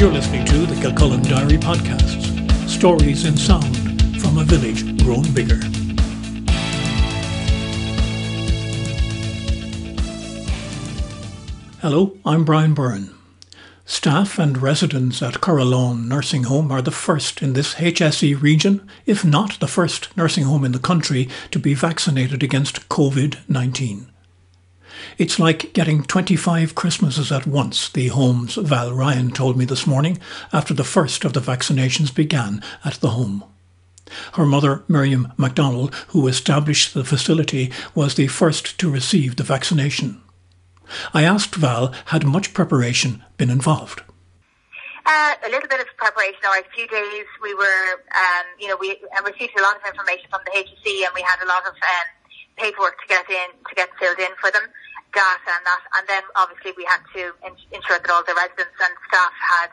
You're listening to the Kilcullen Diary Podcasts Stories in Sound from a Village Grown Bigger. Hello, I'm Brian Byrne. Staff and residents at Corralawn Nursing Home are the first in this HSE region, if not the first nursing home in the country, to be vaccinated against COVID 19. It's like getting 25 Christmases at once, the home's Val Ryan told me this morning after the first of the vaccinations began at the home. Her mother, Miriam MacDonald, who established the facility, was the first to receive the vaccination. I asked Val, had much preparation been involved? Uh, a little bit of preparation. A few days, we were, um, you know, we received a lot of information from the HSE, and we had a lot of um, paperwork to get in, to get filled in for them, data and that. And then obviously we had to in- ensure that all the residents and staff had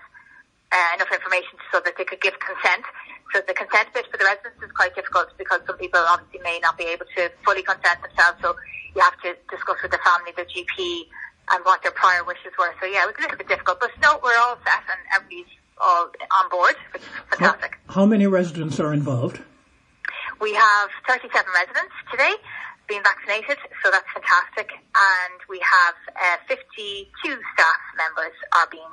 uh, enough information so that they could give consent. So the consent bit for the residents is quite difficult because some people obviously may not be able to fully consent themselves. So you have to discuss with the family, the GP, and what their prior wishes were. So yeah, it was a little bit difficult, but no, we're all set and everybody's all on board, which is fantastic. How, how many residents are involved? We have 37 residents today being vaccinated, so that's fantastic. And we have uh, 52 staff members are being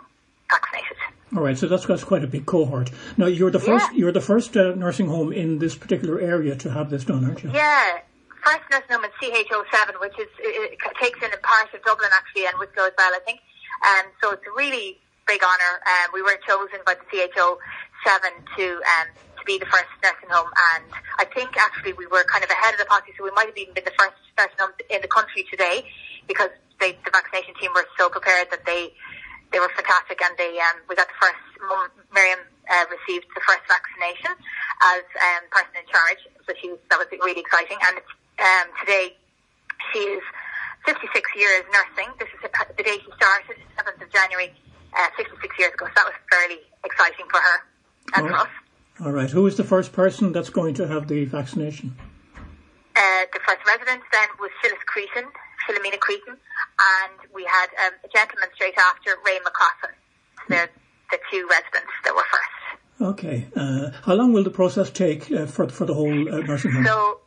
vaccinated. All right, so that's, that's quite a big cohort. Now you're the first yeah. you're the first uh, nursing home in this particular area to have this done, aren't you? Yeah, first nursing home in CHO7, which is it, it takes in a part of Dublin actually and Wicklow as well, I think. And um, so it's a really big honour. Um, we were chosen by the CHO7 to um, to be the first nursing home, and I think actually we were kind of ahead of the party, so we might have even been the first nursing home in the country today because they, the vaccination team were so prepared that they they were fantastic, and they um, we got the first. Miriam uh, received the first vaccination as um, person in charge, so she was, that was really exciting. And um, today she is 56 years nursing. This is the day she started, 7th of January, uh, 56 years ago. So that was fairly exciting for her and for us. All right. Who is the first person that's going to have the vaccination? Uh, the first resident then was Phyllis Cretan, Philomena Cretan, and we had um, a gentleman straight after, Ray McCaussin. So they're the two residents that were first. Okay. Uh, how long will the process take uh, for for the whole uh, nursing home? So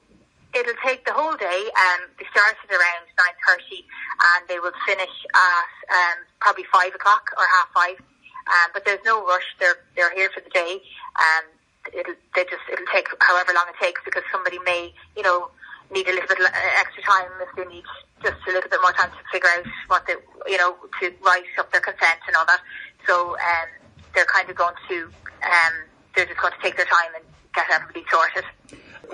it'll take the whole day. Um, they started around nine thirty, and they will finish at um, probably five o'clock or half five. Um, but there's no rush. They're they're here for the day. Um, it'll they just it'll take however long it takes because somebody may you know need a little bit extra time if they need just a little bit more time to figure out what they you know to write up their consent and all that. So um, they're kind of going to um, they're just going to take their time and get everybody sorted.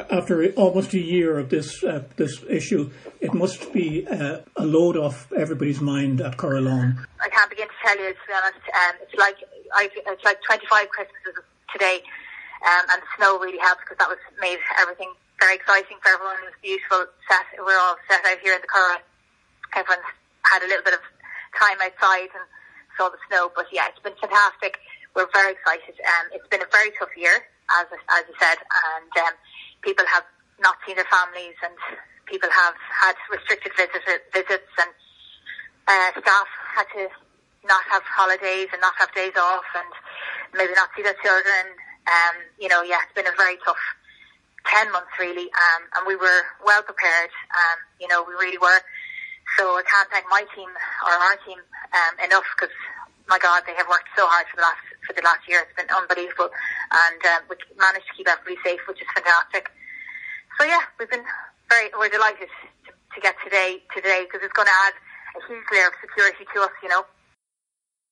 After almost a year of this uh, this issue, it must be uh, a load off everybody's mind at Corralawn. I can't begin to tell you. To be honest, um, it's like I've, it's like 25 Christmases today um, and the snow really helped because that was made everything very exciting for everyone. It was beautiful. Set, we're all set out here in the car. Everyone's had a little bit of time outside and saw the snow. But yeah, it's been fantastic. We're very excited. Um, it's been a very tough year, as as you said, and um, people have not seen their families, and people have had restricted visit, visits, and uh, staff had to not have holidays and not have days off, and maybe not see their children um, you know, yeah, it's been a very tough 10 months really, um, and we were well prepared, um, you know, we really were. So I can't thank my team or our team um, enough because, my God, they have worked so hard for the last for the last year. It's been unbelievable, and um, we managed to keep everybody safe, which is fantastic. So yeah, we've been very we're delighted to, to get today today because it's going to add a huge layer of security to us, you know.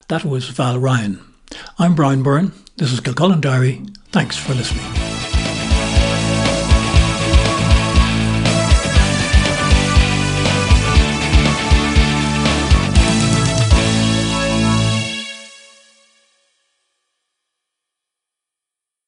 That was Val Ryan. I'm Brian Byrne. This is Kilcullen Diary. Thanks for listening.